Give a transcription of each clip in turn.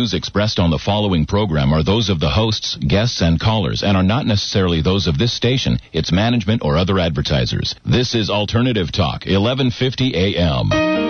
views expressed on the following program are those of the hosts, guests, and callers and are not necessarily those of this station, its management, or other advertisers. This is Alternative Talk, 1150 AM.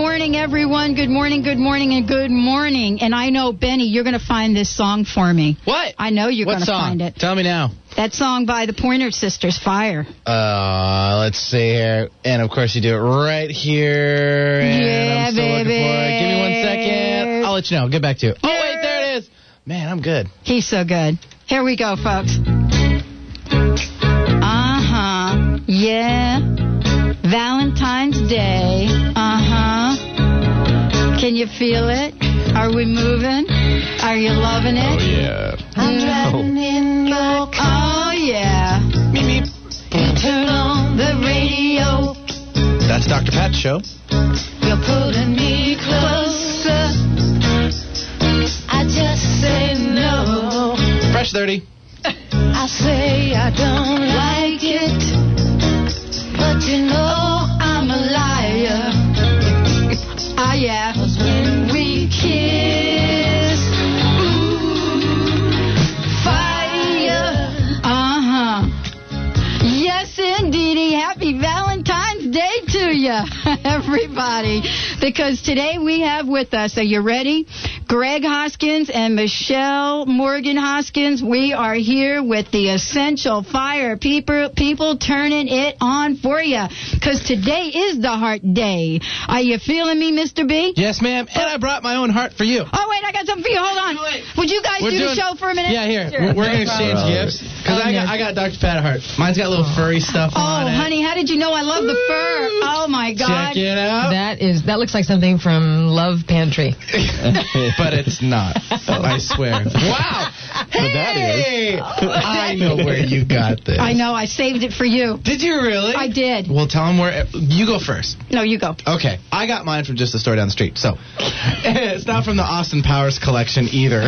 Morning, everyone. Good morning, good morning, and good morning. And I know, Benny, you're going to find this song for me. What? I know you're going to find it. Tell me now. That song by the Pointer Sisters, Fire. Uh, let's see here. And of course, you do it right here. Yeah, I'm baby. Give me one second. I'll let you know. I'll get back to you. Oh, wait, there it is. Man, I'm good. He's so good. Here we go, folks. Uh huh. Yeah. Valentine's Day. Uh huh. Can you feel it? Are we moving? Are you loving it? Oh, yeah. I'm driving in your car. Oh, yeah. Meep, meep. Turn on the radio. That's Dr. Pat's show. You're pulling me closer. I just say no. Fresh 30. I say I don't like it, but you know I'm a liar. Ah, yeah. when we kiss, ooh, fire. Uh huh. Yes, indeedy. Happy Valentine's Day to you, everybody. Because today we have with us, are you ready? Greg Hoskins and Michelle Morgan Hoskins. We are here with the Essential Fire people, people turning it on for you. Because today is the Heart Day. Are you feeling me, Mr. B? Yes, ma'am. And I brought my own heart for you. Oh, wait, I got something for you. Hold on. Would you guys We're do doing- the show for a minute? Yeah, here. We're, we're going to exchange problem. gifts. Because oh, I, got, I got Dr. Pat a heart. Mine's got a little furry oh, stuff Oh, on it. Oh, honey, how did you know I love the fur? Oh, my God. Check it out. That is that looks like something from Love Pantry. but it's not. I swear. Wow. Hey, oh. I know where you got this. I know. I saved it for you. Did you really? I did. Well, tell them where. You go first. No, you go. Okay, I got mine from just the store down the street. So it's not from the Austin Powers collection either.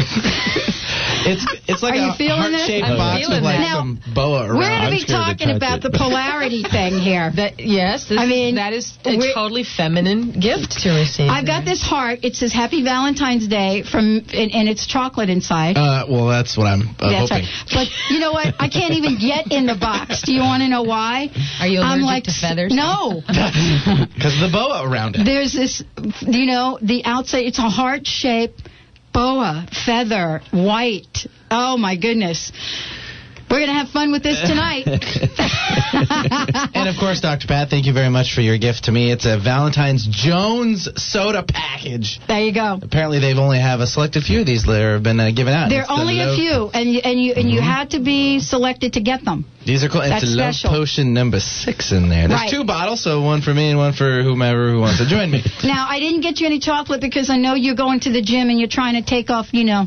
it's it's like Are a heart-shaped box with feeling like it. Now, some boa around. We're going to be scared to talking about it. the polarity thing here. That yes, this, I mean, that is a totally feminine gift to receive. I've got this heart. It says Happy Valentine's Day from, and, and it's chocolate inside. Uh, well, that's what I'm uh, That's hoping. right. But you know what? I can't even get in the box. Do you want to know why? Are you I'm allergic like, to feathers? No. Because the boa around it. There's this, you know, the outside, it's a heart shape boa, feather, white. Oh my goodness. We're going to have fun with this tonight. And of course, Dr. Pat, thank you very much for your gift to me. It's a Valentine's Jones soda package. there you go. Apparently, they've only have a selected few of these that have been uh, given out. There are only a few, and you, and you and you had to be selected to get them. These are cool. That's it's a love special. potion number six in there. There's Right. two bottles, so one for me and one for whomever who wants to join me. Now, I didn't get you any chocolate because I know you're going to the gym and you're trying to take off, you know.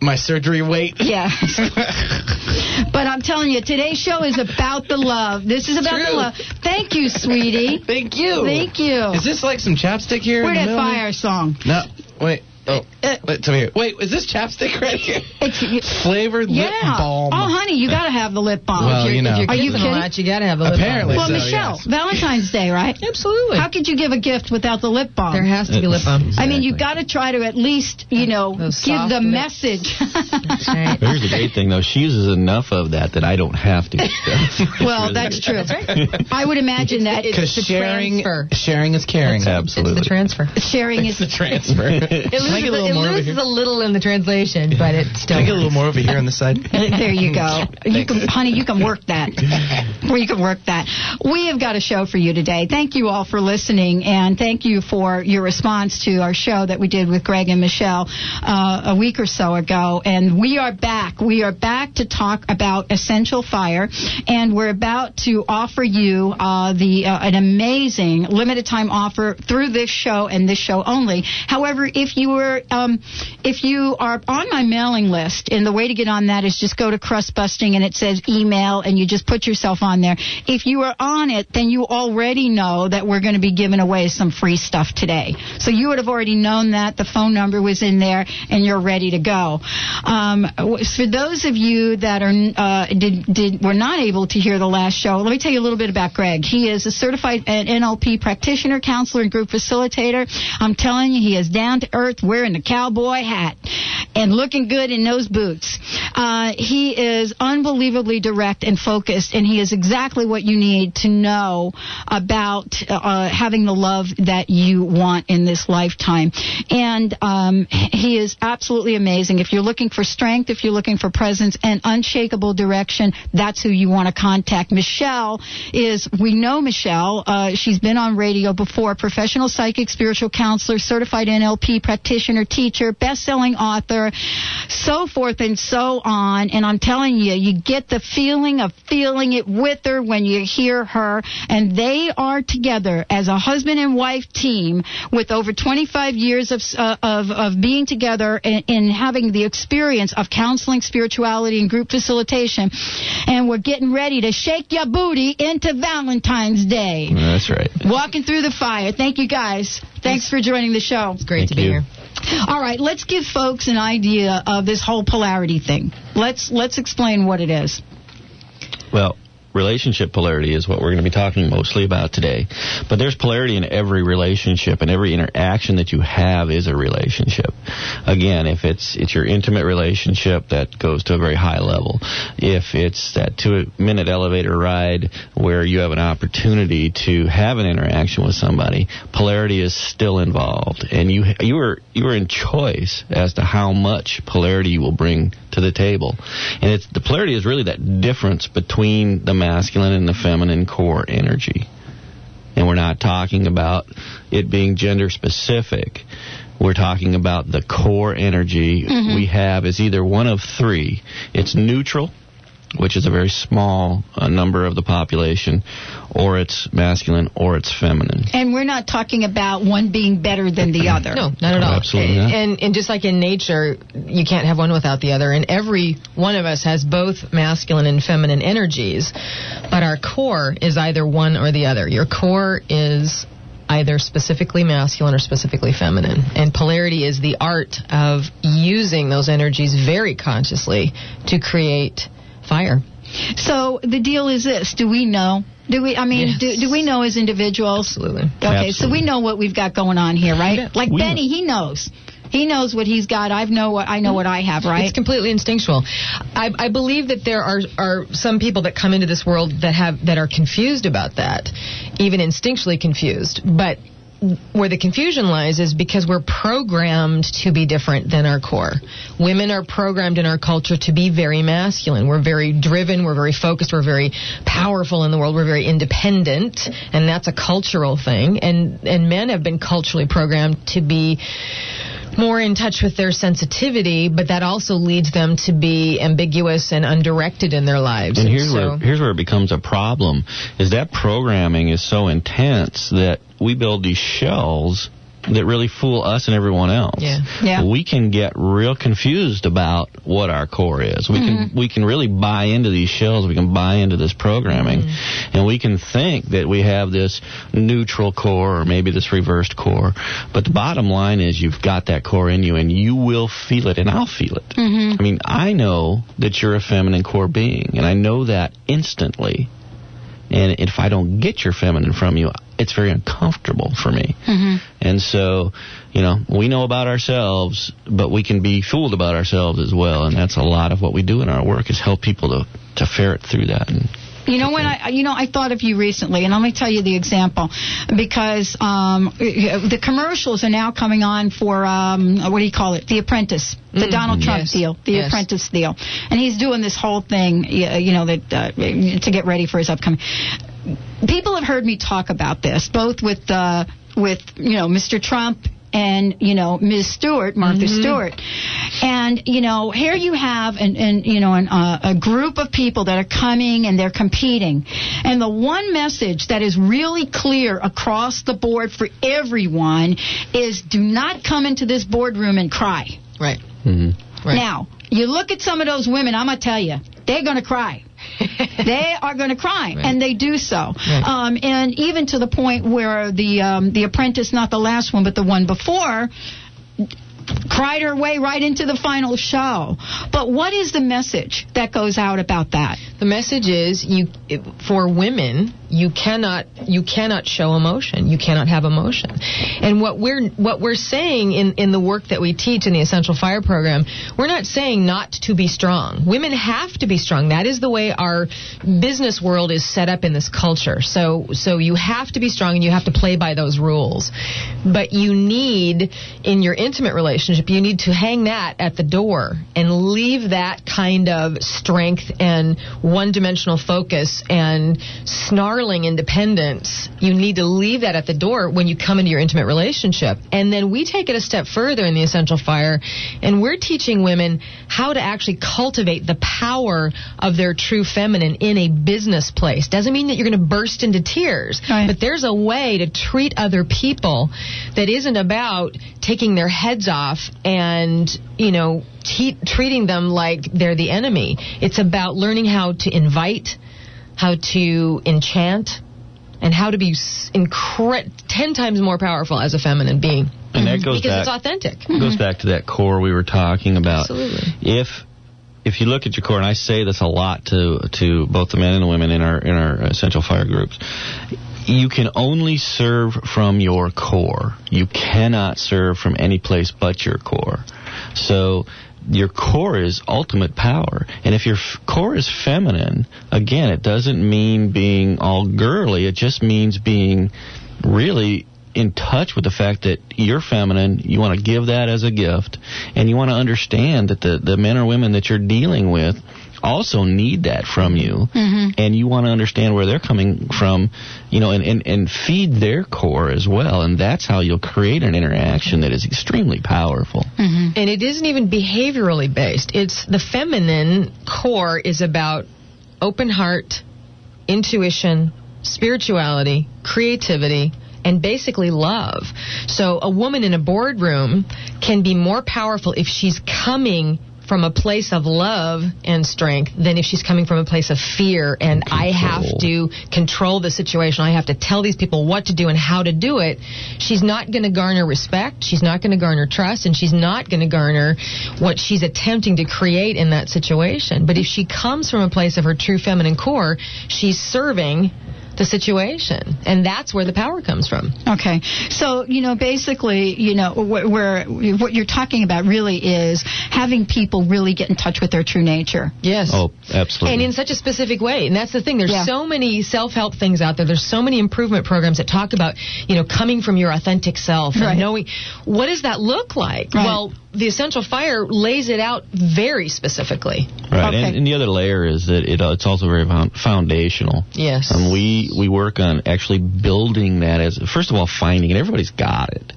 My surgery weight. Yeah. but I'm telling you, today's show is about the love. This is about the love. Thank you, sweetie. Thank you. Thank you. Is this like some chapstick here? Where in the that middle? fire song? No. Wait. Oh. Uh, Wait, tell me. Wait, is this chapstick right here? It's Flavored yeah. lip balm. Oh, honey, you got to have the lip balm. Well, If you're, you know. if you're Are you kidding? lot, you got to have a lip balm. Apparently. well, so, Michelle, yes. Valentine's Day, right? Absolutely. How could you give a gift without the lip balm? there has to be lip balm. I mean, you got to try to at least, you know, give the lips. message. Right. Here's the great thing, though. She uses enough of that that I don't have to. get stuff. well, that's true. I would imagine that Because the sharing, transfer. sharing is caring. Absolutely. It's the transfer. sharing is the transfer. Loses, a little it more loses a little in the translation, but it still. Can I get a little more over here on the side? There you go. You can, honey, you can work that. You can work that. We have got a show for you today. Thank you all for listening, and thank you for your response to our show that we did with Greg and Michelle uh, a week or so ago. And we are back. We are back to talk about Essential Fire, and we're about to offer you uh, the uh, an amazing limited time offer through this show and this show only. However, if you were um, if you are on my mailing list, and the way to get on that is just go to Crust Busting and it says email, and you just put yourself on there. If you are on it, then you already know that we're going to be giving away some free stuff today. So you would have already known that the phone number was in there, and you're ready to go. Um, for those of you that are uh, did did were not able to hear the last show, let me tell you a little bit about Greg. He is a certified NLP practitioner, counselor, and group facilitator. I'm telling you, he is down to earth, wearing the cowboy hat and looking good in those boots. Uh, he is unbelievably direct and focused, and he is exactly what you need to know about uh, having the love that you want in this lifetime. And um, he is absolutely amazing. If you're looking for strength, if you're looking for presence and unshakable direction, that's who you want to contact. Michelle is, we know Michelle. Uh, she's been on radio before, professional psychic, spiritual counselor, certified NLP practitioner, teacher, best-selling author, so forth and so on. And I'm telling you, you get the feeling of feeling it with her when you hear her. And they are together as a husband and wife team with over 25 years of uh, of, of being together and, and having the experience of counseling, spirituality, and group facilitation. And we're getting ready to shake your booty into Valentine's Day. That's right. Walking through the fire. Thank you guys. Thanks for joining the show. It's great Thank to be you. here. All right, let's give folks an idea of this whole polarity thing. Let's let's explain what it is. Well, relationship polarity is what we're going to be talking mostly about today. But there's polarity in every relationship, and every interaction that you have is a relationship. Again, if it's it's your intimate relationship that goes to a very high level, if it's that two-minute elevator ride where you have an opportunity to have an interaction with somebody, polarity is still involved, and you you are you are in choice as to how much polarity you will bring to the table. And it's the polarity is really that difference between the masculine and the feminine core energy. And we're not talking about it being gender specific. We're talking about the core energy mm-hmm. we have is either one of three. It's neutral, which is a very small uh, number of the population, or it's masculine or it's feminine. And we're not talking about one being better than the other. No, not at all. Absolutely not. And and just like in nature, you can't have one without the other. And every one of us has both masculine and feminine energies, but our core is either one or the other. Your core is either specifically masculine or specifically feminine. And polarity is the art of using those energies very consciously to create fire. So the deal is this: Do we know? Do we? I mean, Yes. do, do we know as individuals? Absolutely. Okay, so we know what we've got going on here, right? Yeah. Like We Benny, he knows. He knows what he's got. I know what I know what I have, right? It's completely instinctual. I, I believe that there are are some people that come into this world that have that are confused about that, even instinctually confused. But where the confusion lies is because we're programmed to be different than our core. Women are programmed in our culture to be very masculine. We're very driven, we're very focused, we're very powerful in the world, we're very independent, and that's a cultural thing. And and men have been culturally programmed to be more in touch with their sensitivity, but that also leads them to be ambiguous and undirected in their lives. And here's so, where here's where it becomes a problem is that programming is so intense that we build these shells that really fool us and everyone else. Yeah. Yeah. We can get real confused about what our core is. We can mm-hmm. we can really buy into these shells. We can buy into this programming, mm-hmm. and we can think that we have this neutral core or maybe this reversed core. But the bottom line is you've got that core in you, and you will feel it, and I'll feel it. Mm-hmm. I mean, I know that you're a feminine core being, and I know that instantly. And if I don't get your feminine from you, it's very uncomfortable for me. And so, you know, we know about ourselves, but we can be fooled about ourselves as well. And that's a lot of what we do in our work is help people to, to ferret through that. And You know when I you know I thought of you recently, and let me tell you the example because um, the commercials are now coming on for um, what do you call it? The Apprentice, the Donald Trump yes, deal, the yes. Apprentice deal, and he's doing this whole thing, you know, that uh, to get ready for his upcoming. People have heard me talk about this, both with uh, with you know Mr. Trump and you know Ms. Stewart, Martha Stewart, and you know here you have an, an you know an, uh, a group of people that are coming and they're competing, and the one message that is really clear across the board for everyone is do not come into this boardroom and cry. Right. Mm-hmm. Right. Now, you look at some of those women, I'm going to tell you, they're going to cry. they are going to cry, Right. and they do so. Right. Um, and even to the point where the um, the apprentice, not the last one, but the one before, cried her way right into the final show. But what is the message that goes out about that? The message is you for women you cannot you cannot show emotion. You cannot have emotion. And what we're what we're saying in in the work that we teach in the Essential Fire program, we're not saying not to be strong. Women have to be strong. That is the way our business world is set up in this culture. So so you have to be strong and you have to play by those rules. But you need in your intimate relationship, you need to hang that at the door and leave that kind of strength and one-dimensional focus and independence. You need to leave that at the door when you come into your intimate relationship. And then we take it a step further in the Essential Fire, and we're teaching women how to actually cultivate the power of their true feminine in a business place. Doesn't mean that you're going to burst into tears, Right. but there's a way to treat other people that isn't about taking their heads off and, you know, te- treating them like they're the enemy. It's about learning how to invite, how to enchant, and how to be incre- 10 times more powerful as a feminine being. And that mm-hmm. goes because back. it's authentic. It goes mm-hmm. back to that core we were talking about. Absolutely. If if you look at your core, and I say this a lot to to both the men and the women in our in our uh, essential fire groups, you can only serve from your core. You cannot serve from any place but your core. So your core is ultimate power. And if your f- core is feminine, again, it doesn't mean being all girly. It just means being really in touch with the fact that you're feminine, you want to give that as a gift, and you want to understand that the, the men or women that you're dealing with also need that from you, mm-hmm. and you want to understand where they're coming from, you know, and, and, and feed their core as well, and that's how you'll create an interaction that is extremely powerful. Mm-hmm. And it isn't even behaviorally based. It's the feminine core is about open heart, intuition, spirituality, creativity, and basically love. So a woman in a boardroom can be more powerful if she's coming from a place of love and strength than if she's coming from a place of fear and I have to control the situation. I have to tell these people what to do and how to do it. She's not going to garner respect. She's not going to garner trust and she's not going to garner what she's attempting to create in that situation. But if she comes from a place of her true feminine core, she's serving the situation. And that's where the power comes from. Okay, so you know, basically, you know, wh- where what you're talking about really is having people really get in touch with their true nature. Yes. Oh, absolutely. And in such a specific way. And that's the thing. There's Yeah. so many self-help things out there. There's so many improvement programs that talk about, you know, coming from your authentic self Right. and knowing what does that look like? Right. Well, the essential fire lays it out very specifically. Right, Okay. and, and the other layer is that it, uh, it's also very foundational. Yes. And we we work on actually building that as first of all finding it. Everybody's got it,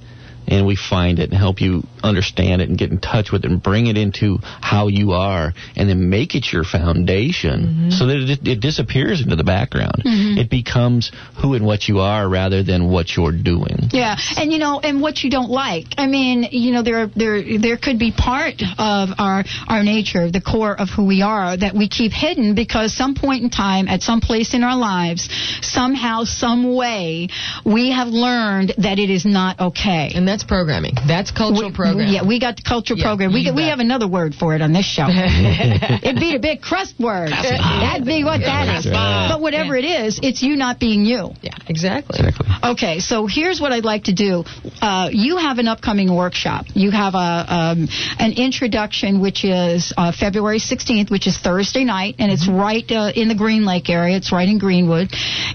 and we find it and help you understand it and get in touch with it and bring it into how you are, and then make it your foundation mm-hmm. so that it, it disappears into the background. Mm-hmm. It becomes who and what you are rather than what you're doing. Yeah, and you know, and what you don't like. I mean, you know, there there there could be part of our our nature, the core of who we are, that we keep hidden because some point in time, at some place in our lives, somehow, some way, we have learned that it is not okay. And that's programming. That's cultural We- program. Yeah, we got the cultural Yeah, program. We you we have another word for it on this show. It'd be a big crust word. That'd be what that is. right. But whatever it is, it's you not being you. yeah, exactly. Exactly. Okay, so here's what I'd like to do. Uh, you have an upcoming workshop. You have a um, an introduction, which is uh, February 16th, which is Thursday night, and it's right uh, in the Green Lake area. It's right in Greenwood,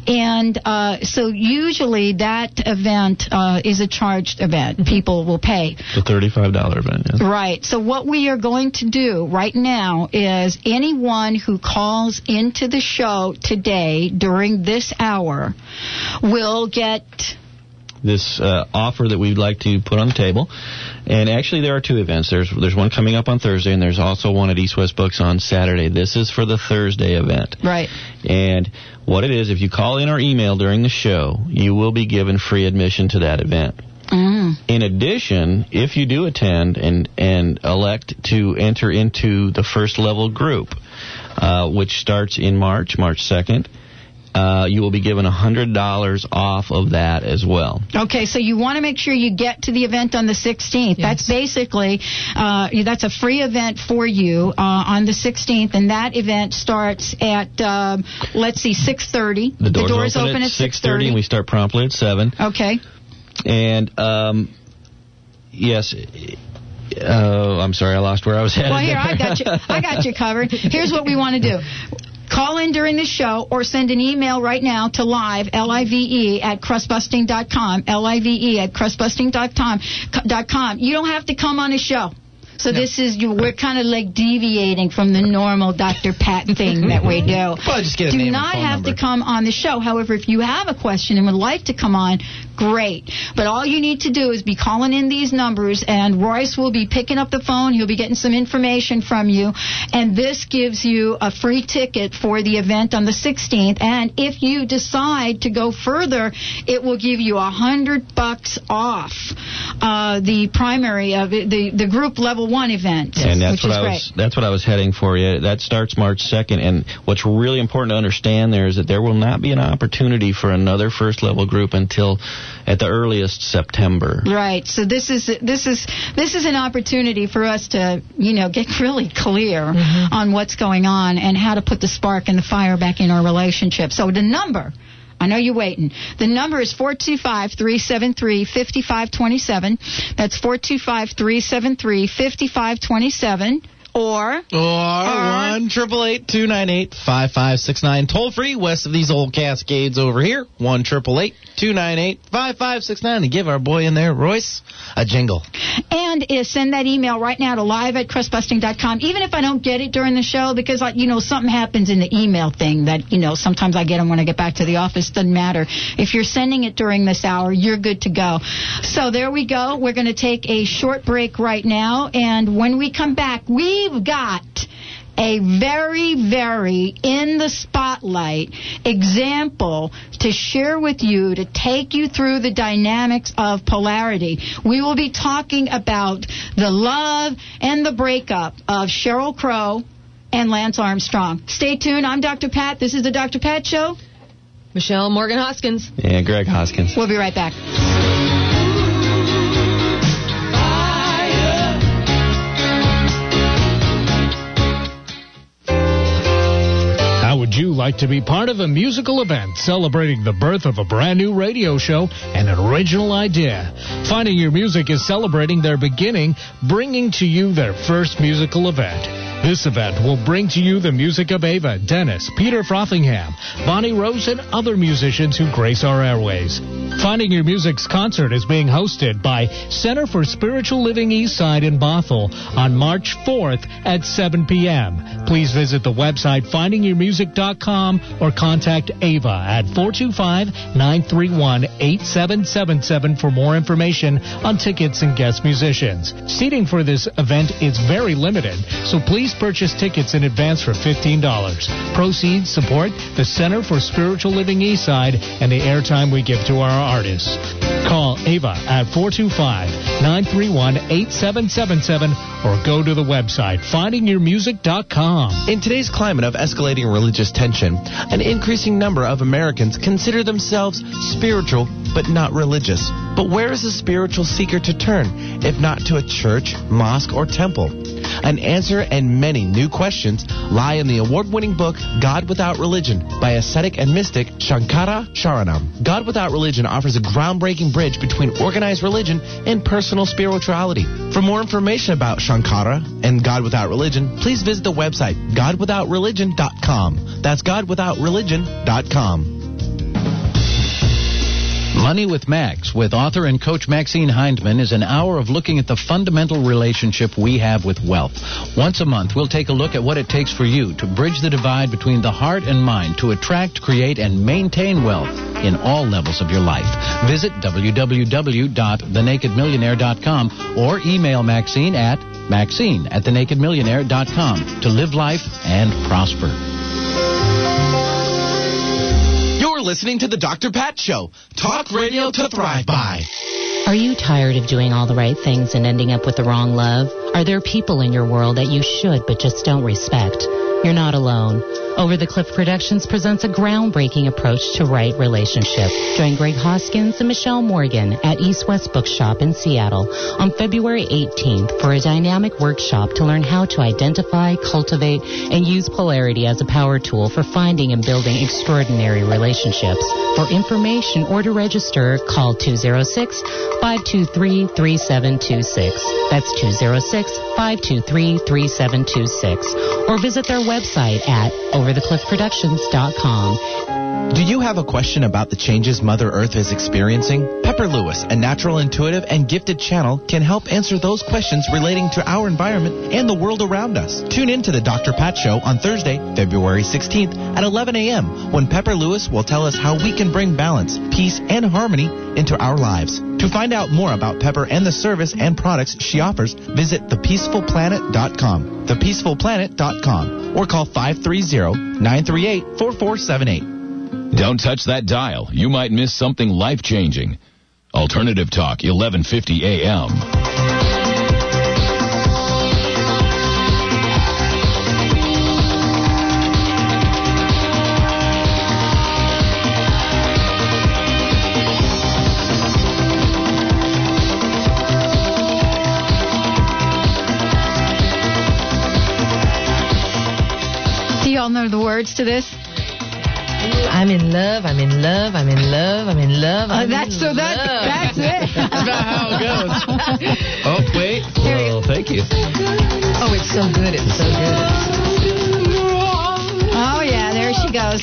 and uh, so usually that event uh, is a charged event. People will pay. The thirty-five dollar event. Yeah. Right. So what we are going to do right now is anyone who calls into the show today during this hour will get this uh, offer that we'd like to put on the table. And actually, there are two events. There's there's one coming up on Thursday, and there's also one at East West Books on Saturday. This is for the Thursday event. Right. And what it is, if you call in or email during the show, you will be given free admission to that event. Mm. In addition, if you do attend and and elect to enter into the first level group, uh, which starts in March, March second, uh, you will be given $100 off of that as well. Okay, so you want to make sure you get to the event on the 16th. That's basically uh, that's a free event for you uh, on the 16th, and that event starts at um, let's see, 6:30. The doors, open, at 6:30, and we start promptly at seven. Okay. And um, yes. Uh, I'm sorry, I lost where I was headed. Well, here I got you. I got you covered. Here's what we want to do. Call in during the show or send an email right now to live, L-I-V-E, at crustbusting.com, L-I-V-E at crustbusting.com. dot com. You don't have to come on the show. So this is you. We're kind of like deviating from the normal Dr. Pat thing that we do. Well, just get a do not have number. to come on the show. However, if you have a question and would like to come on, great. But all you need to do is be calling in these numbers, and Royce will be picking up the phone. He'll be getting some information from you, and this gives you a free ticket for the event on the 16th. And if you decide to go further, it will give you a hundred bucks off uh, the primary of it, the the group level one event, and that's what I great. was that's what I was heading for you. That starts March 2nd, and what's really important to understand there is that there will not be an opportunity for another first level group until at the earliest September. Right. So this is this is this is an opportunity for us to you know get really clear mm-hmm. on what's going on and how to put the spark and the fire back in our relationship. So the number. I know you're waiting. The number is 425-373-5527. That's 425-373-5527. Or Or one triple eight two nine eight five five six nine. Toll free west of these old Cascades over here. One triple eight two nine eight five five six nine. And give our boy in there, Royce, a jingle. And uh, send that email right now to live at crustbusting.com. Even if I don't get it during the show, because, like, you know, something happens in the email thing that, you know, sometimes I get them when I get back to the office. Doesn't matter. If you're sending it during this hour, you're good to go. So there we go. We're going to take a short break right now. And when we come back, we've got a very, very in the spotlight example to share with you to take you through the dynamics of polarity. We will be talking about the love and the breakup of Sheryl Crow and Lance Armstrong. Stay tuned. I'm Dr. Pat. This is the Dr. Pat Show. Michelle Morgan Hoskins. Yeah, Greg Hoskins. We'll be right back. Like to be part of a musical event celebrating the birth of a brand new radio show and an original idea? Finding Your Music is celebrating their beginning, bringing to you their first musical event. This event will bring to you the music of Ava, Dennis, Peter Frothingham, Bonnie Rose, and other musicians who grace our airways. Finding Your Music's concert is being hosted by Center for Spiritual Living Eastside in Bothell on March 4th at 7 p.m. Please visit the website findingyourmusic.com or contact Ava at 425-931-8777 for more information on tickets and guest musicians. Seating for this event is very limited, so please purchase tickets in advance for $15. Proceeds support the Center for Spiritual Living Eastside and the airtime we give to our artists. Call Ava at 425-931-8777 or go to the website findingyourmusic.com. In today's climate of escalating religious tension, an increasing number of Americans consider themselves spiritual but not religious. But where is a spiritual seeker to turn, if not to a church, mosque, or temple? An answer and many new questions lie in the award-winning book God Without Religion by ascetic and mystic Shankara Charanam. God Without Religion offers a groundbreaking bridge between organized religion and personal spirituality. For more information about Shankara and God Without Religion, please visit the website godwithoutreligion.com. That's godwithoutreligion.com. Money with Max, with author and coach Maxine Hindman, is an hour of looking at the fundamental relationship we have with wealth. Once a month, we'll take a look at what it takes for you to bridge the divide between the heart and mind to attract, create, and maintain wealth. in all levels of your life. Visit www.thenakedmillionaire.com or email Maxine at Maxine at thenakedmillionaire.com to live life and prosper. Listening to the Dr. Pat Show. Talk radio to thrive by. Are you tired of doing all the right things and ending up with the wrong love? Are there people in your world that you should but just don't respect? You're not alone. Over the Cliff Productions presents a groundbreaking approach to right relationship. Join Greg Hoskins and Michelle Morgan at East West Bookshop in Seattle on February 18th for a dynamic workshop to learn how to identify, cultivate, and use polarity as a power tool for finding and building extraordinary relationships. For information or to register, call 206-523-3726. That's 206-523-3726. Or visit their website at overthecliffproductions.com. Do you have a question about the changes Mother Earth is experiencing? Pepper Lewis, a natural, intuitive, and gifted channel, can help answer those questions relating to our environment and the world around us. Tune in to the Dr. Pat Show on Thursday, February 16th at 11 a.m. when Pepper Lewis will tell us how we can bring balance, peace, and harmony into our lives. To find out more about Pepper and the service and products she offers, visit thepeacefulplanet.com, thepeacefulplanet.com, or call 530-938-4478. Don't touch that dial. You might miss something life changing. Alternative Talk, 1150 AM. Words to this? I'm in love. I'm in love. I'm in love. I'm in love. Uh, I'm that's in so that that's it. That's not how it goes. Oh, wait. Well, thank you. Oh, it's so good. It's so good. Oh yeah, there she goes.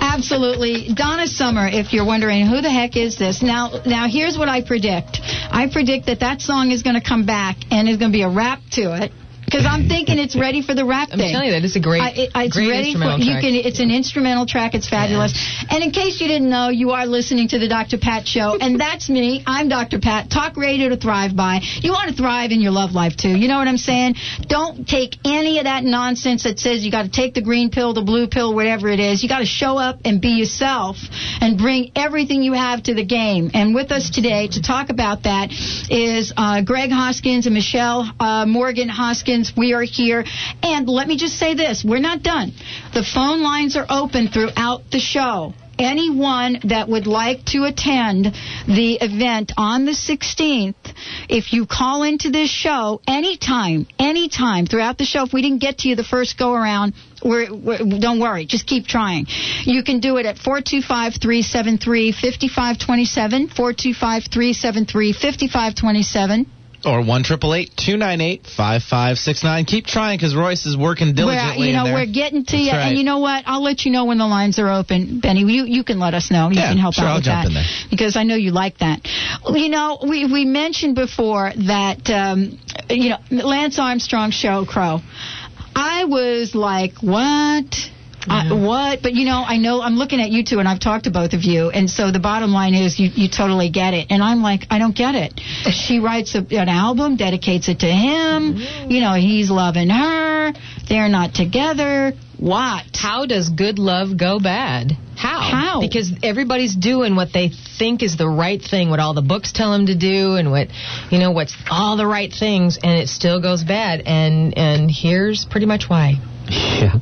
Absolutely, Donna Summer. If you're wondering who the heck is this, now now here's what I predict. I predict that that song is going to come back and there's going to be a rap to it. Because I'm thinking it's ready for the rap I'm thing. telling you that it's a great, I, it, it's great ready for instrumental you track. can. It's an instrumental track. It's fabulous. And in case you didn't know, you are listening to the Dr. Pat Show, and that's me. I'm Dr. Pat. Talk radio to thrive by. You want to thrive in your love life too. You know what I'm saying? Don't take any of that nonsense that says you got to take the green pill, the blue pill, whatever it is. You got to show up and be yourself and bring everything you have to the game. And with us today to talk about that is uh, Greg Hoskins and Michelle uh, Morgan Hoskins. We are here. And let me just say this we're not done. The phone lines are open throughout the show. Anyone that would like to attend the event on the 16th, if you call into this show anytime, anytime throughout the show, if we didn't get to you the first go around, we're, we're, don't worry, just keep trying. You can do it at 425 373 5527, 425 373 5527. Or one triple eight two nine eight five five six nine. Keep trying because Royce is working diligently. We're, you know, we're getting to That's you, right. and you know what? I'll let you know when the lines are open, Benny. You you can let us know. You Yeah, can help sure, out I'll with jump that in there. because I know you like that. You know, we we mentioned before that um, you know Lance Armstrong Sheryl Crow. I was like, what? Uh, I, what? But you know, I know I'm looking at you two, and I've talked to both of you, and so the bottom line is you, you totally get it, and I'm like, I don't get it. She writes a, an album, dedicates it to him. You know, he's loving her. They're not together. What? How does good love go bad? How? How? Because everybody's doing what they think is the right thing, what all the books tell them to do, and what you know, what's all the right things, and it still goes bad. And and here's pretty much why. Yeah.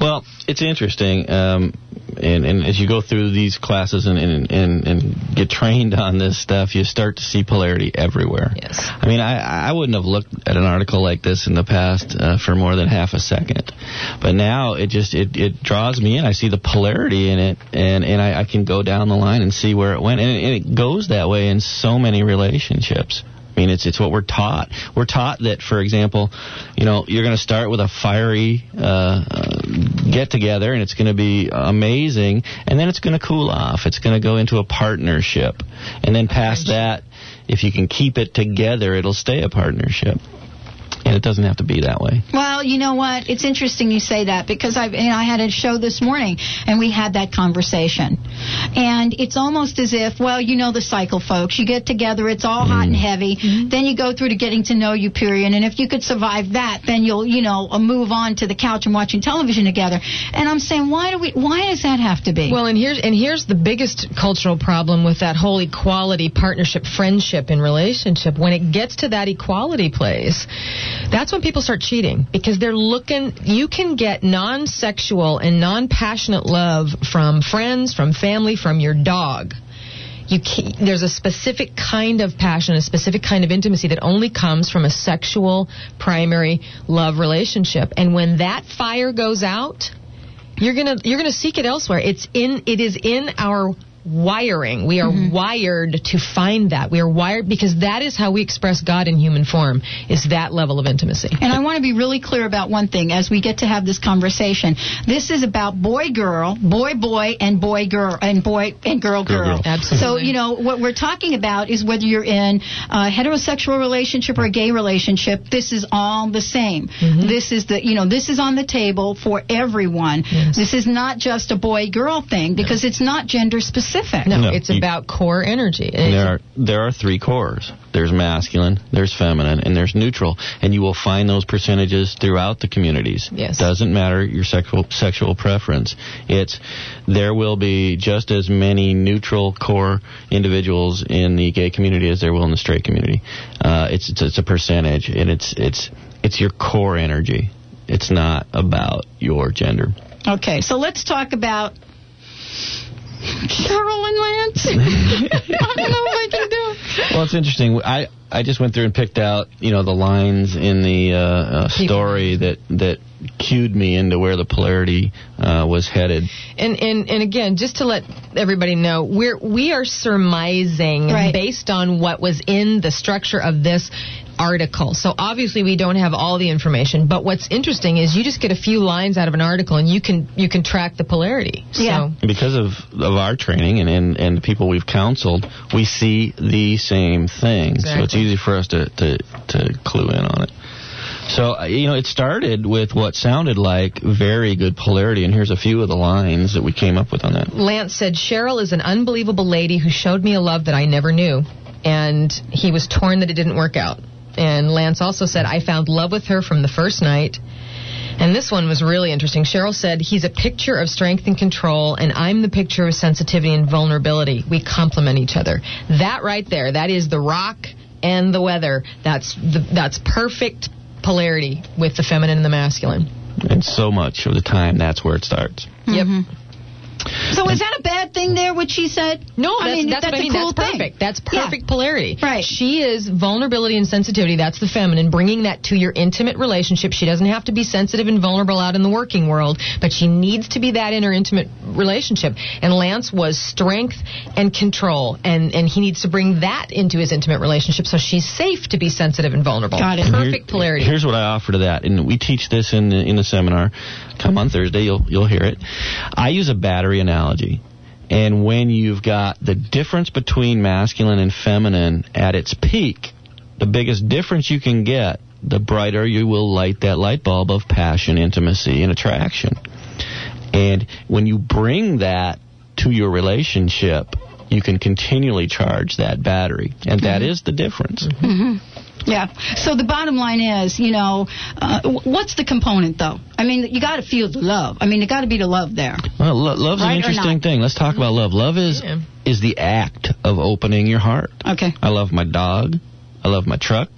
well, it's interesting. Um, and, and as you go through these classes and, and, and, and get trained on this stuff, you start to see polarity everywhere. Yes. I mean, I, I wouldn't have looked at an article like this in the past uh, for more than half a second, but now it just it, it draws me in. I see the polarity in it, and and I, I can go down the line and see where it went, and, and it goes that way in so many relationships. I mean, it's it's what we're taught. We're taught that, for example, you know, you're going to start with a fiery uh, uh, get together, and it's going to be amazing, and then it's going to cool off. It's going to go into a partnership, and then past that, if you can keep it together, it'll stay a partnership. And And it doesn't have to be that way. Well, you know what? It's interesting you say that because I, you know, I had a show this morning and we had that conversation. And it's almost as if, well, you know the cycle, folks. You get together, it's all hot and heavy. Then you go through to getting to know you period. And if you could survive that, then you'll, you know, uh, move on to the couch and watching television together. And I'm saying, why do we? Why does that have to be? Well, and here's and here's the biggest cultural problem with that whole equality, partnership, friendship, and relationship. When it gets to that equality place, that's when people start cheating because they're looking. You can get non-sexual and non-passionate love from friends, from family, from your dog. Can, there's a specific kind of passion, a specific kind of intimacy that only comes from a sexual primary love relationship. And when that fire goes out, you're gonna you're gonna seek it elsewhere. It's in it is in our wiring. We are mm-hmm. wired to find that. We are wired because that is how we express God in human form. Is that level of intimacy. And I want to be really clear about one thing as we get to have this conversation. This is about boy girl, boy boy, and boy girl, and boy and girl girl. girl. Absolutely. So, you know, what we're talking about is whether you're in a heterosexual relationship or a gay relationship, this is all the same. Mm-hmm. This is the, you know, this is on the table for everyone. This is not just a boy girl thing because it's not gender specific. No, No, it's you- about core energy. And And it's- there are there are three cores. There's masculine, there's feminine, and there's neutral. And you will find those percentages throughout the communities. Yes. Doesn't matter your sexual sexual preference. It's there will be just as many neutral core individuals in the gay community as there will in the straight community. Uh, it's, it's it's a percentage, and it's it's it's your core energy. It's not about your gender. Okay, so let's talk about And Lance. I don't know if I can do it. Well, it's interesting. I I just went through and picked out you know the lines in the uh, uh, story that that cued me into where the polarity uh, was headed. And, and and again, just to let everybody know, we're we are surmising Right. based on what was in the structure of this article. So obviously we don't have all the information, but what's interesting is you just get a few lines out of an article and you can you can track the polarity. Yeah. So Because of, of our training and, and, and the people we've counseled, we see the same thing. So it's Exactly. Easy for us to, to, to clue in on it. So, uh, you know, it started with what sounded like very good polarity, and here's a few of the lines that we came up with on that. Lance said Sheryl is an unbelievable lady who showed me a love that I never knew, and he was torn that it didn't work out. And Lance also said I found love with her from the first night. And this one was really interesting. Sheryl said he's a picture of strength and control, and I'm the picture of sensitivity and vulnerability. We complement each other. That right there, that is the rock and the weather. That's the, that's perfect polarity with the feminine and the masculine. And so much of the time, that's where it starts. Yep. Mm-hmm. So is that a bad thing there, what she said? No, that's, I mean, that's, that's what I a mean. cool that's thing. perfect. That's Yeah. perfect polarity. Right. She is vulnerability and sensitivity. That's the feminine, bringing that to your intimate relationship. She doesn't have to be sensitive and vulnerable out in the working world, but she needs to be that in her intimate relationship. And Lance was strength and control, and and he needs to bring that into his intimate relationship, so she's safe to be sensitive and vulnerable. Got it. And here- Perfect polarity. Here's what I offer to that, and we teach this in the, in the seminar. Come on mm-hmm. Thursday, you'll you'll hear it. I use a battery analogy, and when you've got the difference between masculine and feminine at its peak, the biggest difference you can get, the brighter you will light that light bulb of passion, intimacy, and attraction. And when you bring that to your relationship, you can continually charge that battery, and that mm-hmm. is the difference. Mm-hmm. Mm-hmm. Yeah. So the bottom line is, you know, uh, what's the component though? I mean, you got to feel the love. I mean, there got to be the love there. Well, lo- love's Right an interesting thing. Let's talk about love. Love is Yeah. is the act of opening your heart. Okay. I love my dog. I love my truck.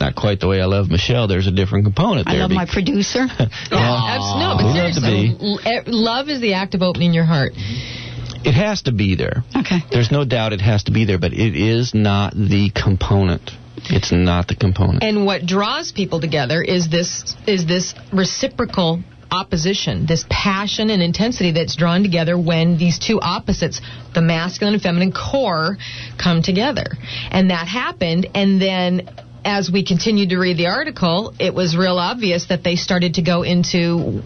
Not quite the way I love Michelle. There's a different component I there. love my producer. Well, Abs- no, but we love seriously, be. l- love is the act of opening your heart. It has to be there. Okay. There's no doubt it has to be there, but it is not the component. It's not the component. And what draws people together is this is this reciprocal opposition, this passion and intensity that's drawn together when these two opposites, the masculine and feminine core, come together. And that happened and then as we continued to read the article, it was real obvious that they started to go into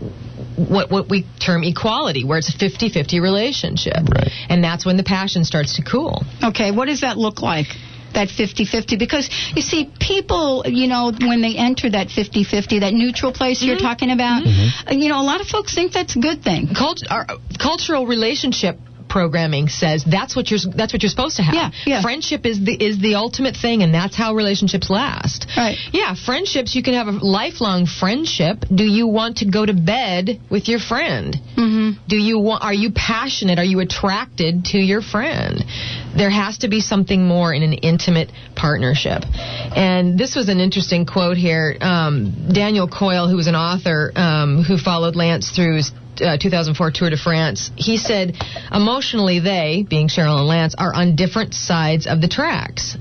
what what we term equality, where it's a 50-50 relationship. Right. And that's when the passion starts to cool. Okay. What does that look like? that 50-50 because you see people, you know, when they enter that 50-50, that neutral place you're talking about, uh, you know, a lot of folks think that's a good thing. Cult- our, cultural relationship programming says that's what you're that's what you're supposed to have. Yeah, yeah. Friendship is the is the ultimate thing, and that's how relationships last. Right. Yeah, friendships. You can have a lifelong friendship. Do you want to go to bed with your friend? Mm-hmm. Do you want? Are you passionate? Are you attracted to your friend? There has to be something more in an intimate partnership. And this was an interesting quote here. Um, Daniel Coyle, who was an author um, who followed Lance through uh, 2004 Tour de France, he said, emotionally, they, being Sheryl and Lance, are on different sides of the tracks.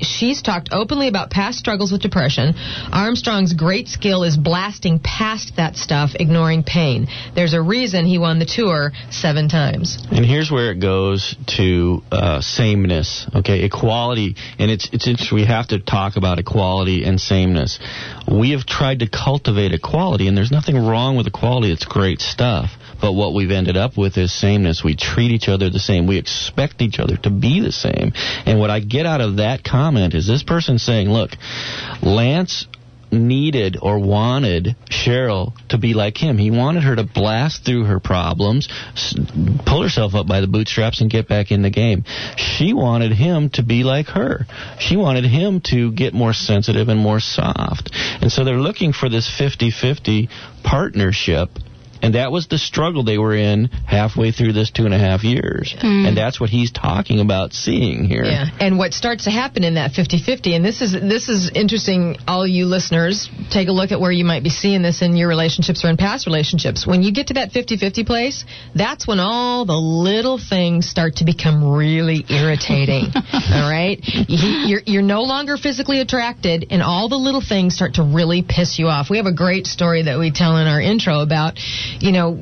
She's talked openly about past struggles with depression. Armstrong's great skill is blasting past that stuff, ignoring pain. There's a reason he won the tour seven times. And here's where it goes to uh, sameness, okay, equality, and it's it's interesting. We have to talk about equality and sameness. We have tried to cultivate equality, and there's nothing wrong with equality. It's great stuff. But what we've ended up with is sameness. We treat each other the same. We expect each other to be the same. And what I get out of that comment is this person saying, "Look, Lance." needed or wanted Sheryl to be like him. He wanted her to blast through her problems, pull herself up by the bootstraps, and get back in the game. She wanted him to be like her. She wanted him to get more sensitive and more soft. And so they're looking for this 50 50 partnership. And that was the struggle they were in halfway through this two and a half years. Mm. And that's what he's talking about seeing here. Yeah, and what starts to happen in that 50-50, and this is this is interesting. All you listeners, take a look at where you might be seeing this in your relationships or in past relationships. When you get to that 50-50 place, that's when all the little things start to become really irritating. all right, you're you're no longer physically attracted, and all the little things start to really piss you off. We have a great story that we tell in our intro about, you know,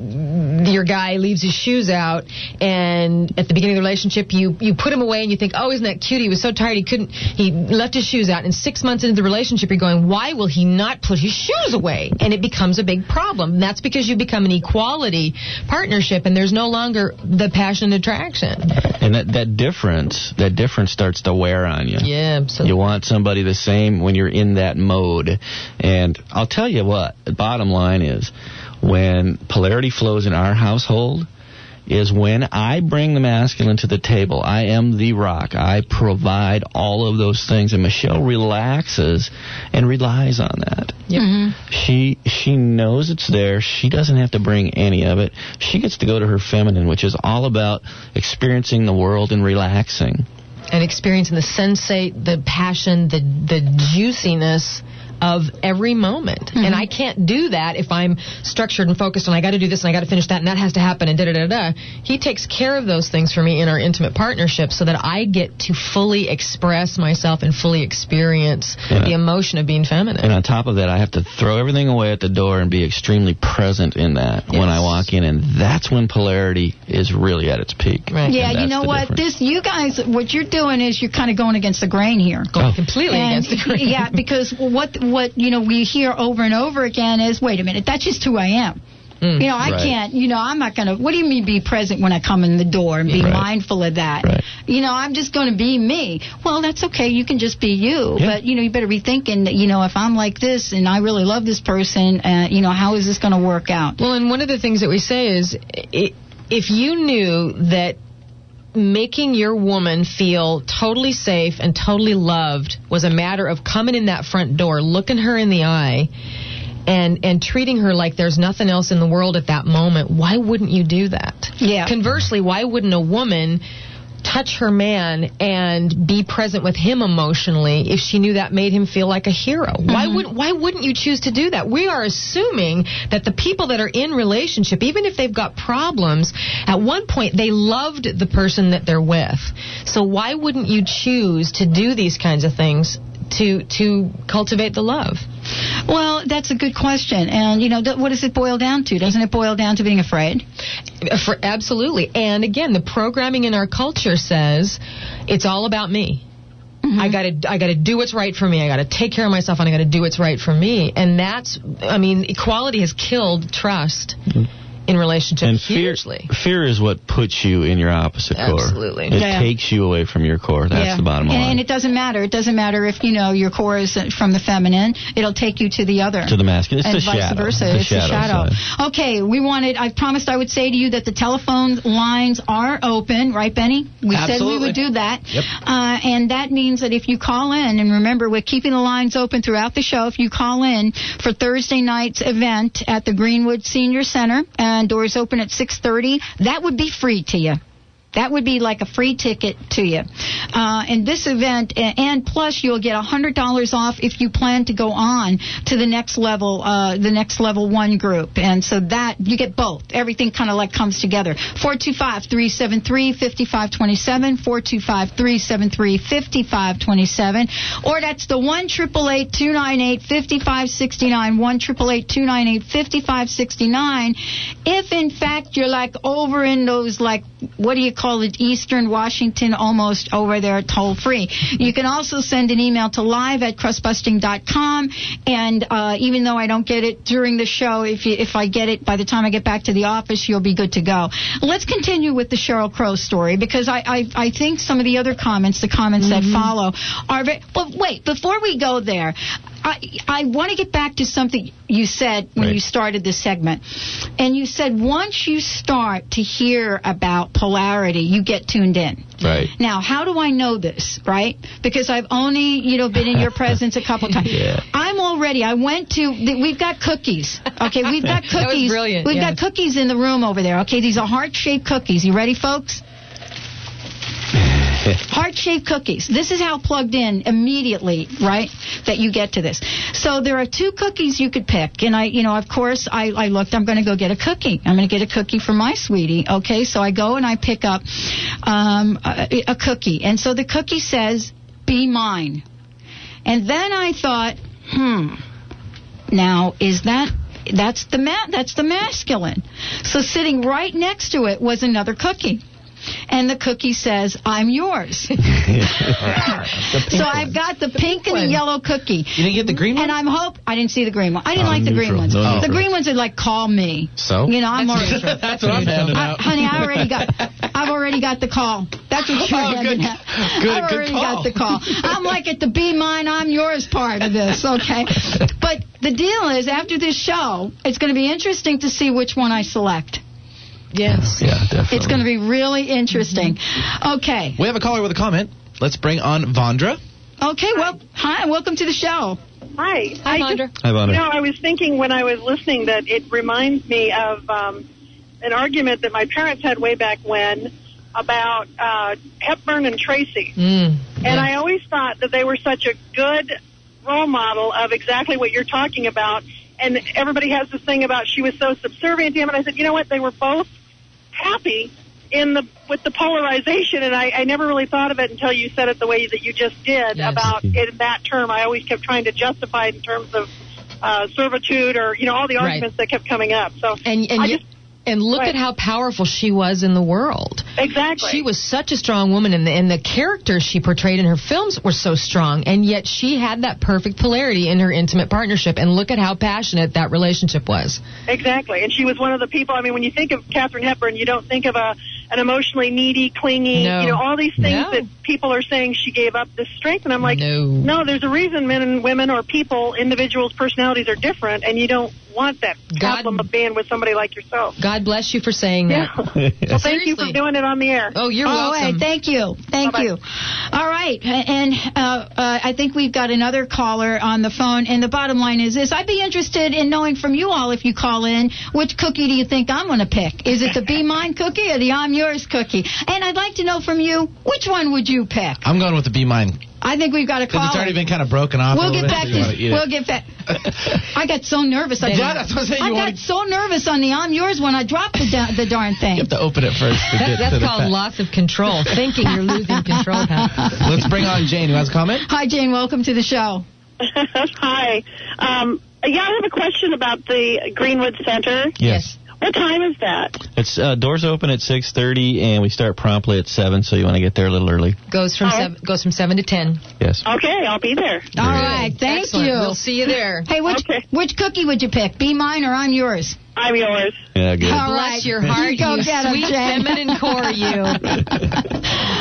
your guy leaves his shoes out, and at the beginning of the relationship, you you put him away, and you think, oh, isn't that cute? He was so tired he couldn't. He left his shoes out, and six months into the relationship, you're going, why will he not put his shoes away? And it becomes a big problem. And that's because you become an equality partnership, and there's no longer the passion and attraction. And that, that difference, that difference starts to wear on you. Yeah, absolutely. You want somebody the same when you're in that mode. And I'll tell you what, the bottom line is when polarity flows in our household is when I bring the masculine to the table. I am the rock. I provide all of those things and Michelle relaxes and relies on that. Mm-hmm. She she knows it's there. She doesn't have to bring any of it. She gets to go to her feminine, which is all about experiencing the world and relaxing. and experiencing the sensate, the passion, the the juiciness of every moment. And mm-hmm. I can't do that if I'm structured and focused and I got to do this and I got to finish that and that has to happen and da da da da. He takes care of those things for me in our intimate partnership so that I get to fully express myself and fully experience Yeah. the emotion of being feminine. And on top of that, I have to throw everything away at the door and be extremely present in that when I walk in, and that's when polarity is really at its peak. Right. Yeah, you know what? difference. This, you guys, what you're doing is you're kind of going against the grain here. Going Oh. completely And- against the grain. Yeah, because what what you know we hear over and over again is, wait a minute, that's just who I am. Mm. You know, I Right. can't. You know, I'm not gonna. What do you mean be present when I come in the door and be Right. mindful of that? Right. You know, I'm just going to be me. Well, that's okay. You can just be you. Yeah. But you know, you better be thinking. that, You know, if I'm like this and I really love this person, uh, you know, how is this going to work out? Well, and one of the things that we say is i if you knew that making your woman feel totally safe and totally loved was a matter of coming in that front door, looking her in the eye, and and treating her like there's nothing else in the world at that moment, why wouldn't you do that? Yeah. Conversely, why wouldn't a woman touch her man and be present with him emotionally if she knew that made him feel like a hero. Why mm-hmm. would why wouldn't you choose to do that? We are assuming that the people that are in relationship, even if they've got problems, at one point they loved the person that they're with. So why wouldn't you choose to do these kinds of things to to cultivate the love? Well, that's a good question. And you know, th- what does it boil down to? Doesn't it boil down to being afraid? Uh, for, absolutely. And again, the programming in our culture says it's all about me. Mm-hmm. I gotta, I gotta do what's right for me. I gotta take care of myself, and I gotta do what's right for me. And that's, I mean, equality has killed trust mm-hmm. In relationship And fear, hugely. fear is what puts you in your opposite core. Absolutely. It Yeah. takes you away from your core. That's Yeah. the bottom line. and it doesn't matter. It doesn't matter if you know your core is from the feminine. It'll take you to the other. to the masculine. It's and the vice shadow. versa. The it's the shadow. side. Okay, we wanted. I promised I would say to you that the telephone lines are open, right, Benny? We said we would do that. Yep. Uh, and that means that if you call in, and remember, we're keeping the lines open throughout the show. If you call in for Thursday night's event at the Greenwood Senior Center, doors open at 6:30, that would be free to you. That would be like a free ticket to you. Uh, and this event, and plus you'll get $100 off if you plan to go on to the next level, uh, the next level one group. And so that, you get both. Everything kind of like comes together. 425-373-5527, 425-373-5527, or that's the 1 298 5569 1 298 5569 If in fact you're like over in those like, what do you call it, Eastern Washington, almost over there, toll free. You can also send an email to live at crustbusting.com. And uh, even though I don't get it during the show, if you, if I get it by the time I get back to the office, you'll be good to go. Let's continue with the Sheryl Crow story because I, I, I think some of the other comments, the comments that follow, are very. But wait, before we go there, I, I want to get back to something you said when Right. you started this segment. And you said once you start to hear about polarity, you get tuned in. Right. Now, how do I know this, right? Because I've only, you know, been in your presence a couple times. Yeah. I'm already, I went to, we've got cookies. Okay, we've got cookies. That was brilliant, We've yeah. got cookies in the room over there. Okay, these are heart-shaped cookies. You ready, folks? Heart-shaped cookies. This is how plugged in immediately, right? That you get to this. So there are two cookies you could pick, and I, you know, of course, I, I looked. I'm going to go get a cookie. I'm going to get a cookie for my sweetie. Okay, so I go and I pick up um, a, a cookie, and so the cookie says, "Be mine." And then I thought, hmm. Now, is that that's the ma- that's the masculine. So sitting right next to it was another cookie. And the cookie says, "I'm yours." so I've got the pink and the yellow cookie. You didn't get the green one? And I'm hope I didn't see the green one. I didn't Oh, like the green ones. No the neutral. green ones are like call me. So? You know, I'm already That's what I'm handing I, honey, I already got I've already got the call. That's what you're Oh, handing good. out. Good- I've good already call. got the call. I'm like at the be mine, I'm yours part of this, okay? But the deal is after this show, it's going to be interesting to see which one I select. Yes. Yeah, definitely. It's going to be really interesting. Okay. We have a caller with a comment. Let's bring on Vondra. Okay, well, hi, welcome to the show. Hi. Hi, Vondra. Just, Hi, Vondra. you know, I was thinking when I was listening that it reminds me of um, an argument that my parents had way back when about uh, Hepburn and Tracy. Mm. And I always thought that they were such a good role model of exactly what you're talking about. And everybody has this thing about she was so subservient to him. And I said, you know what? They were both happy in the with the polarization. And I, I never really thought of it until you said it the way that you just did Yes. about in that term. I always kept trying to justify it in terms of uh, servitude or you know all the Right. arguments that kept coming up. So And and I you, just and look Right. at how powerful she was in the world. exactly She was such a strong woman, and the, and the characters she portrayed in her films were so strong, and yet she had that perfect polarity in her intimate partnership. And look at how passionate that relationship was. Exactly, and she was one of the people. I mean, when you think of Katharine Hepburn, you don't think of a an emotionally needy, clingy, No. you know, all these things No. that people are saying she gave up this strength. And I'm like, No. there's a reason men and women or people, individuals, personalities are different, and you don't want that God- problem of being with somebody like yourself. God bless you for saying Yeah. that. well, thank you for doing it on the air. Oh, you're oh, welcome. hey, thank you. Thank Bye-bye. you. All right. And uh, uh, I think we've got another caller on the phone. And the bottom line is this I'd be interested in knowing from you all if you call in, which cookie do you think I'm going to pick? Is it the Be Mine cookie or the I'm Yours cookie? And I'd like to know from you, which one would you pick? I'm going with the Be Mine I think we've got a because it's already been kind of broken off. We'll little get back so you wanna to. We'll get back. I got so nervous. I Yeah, that's what I'm saying, I you got wanna- so nervous on the I'm yours when I dropped the, da- the darn thing. You have to open it first to That- get that's the called fat. loss of control. Thinking you're losing control. Pat. Let's bring on Jane, who has a comment. Hi, Jane. Welcome to the show. Hi. Um, yeah, I have a question about the Greenwood Center. Yes. What time is that? It's uh, doors open at 6:30 and we start promptly at 7, so you want to get there a little early. Goes from Oh. seven, goes from seven to ten. Yes. Okay, I'll be there. All right, thank Excellent. you. We'll see you there. Hey, which Okay. which cookie would you pick? Be mine or I'm yours? I'm yours. Yeah, good. All Bless right. your heart, You go you get 'em, sweet Jen. feminine core, you.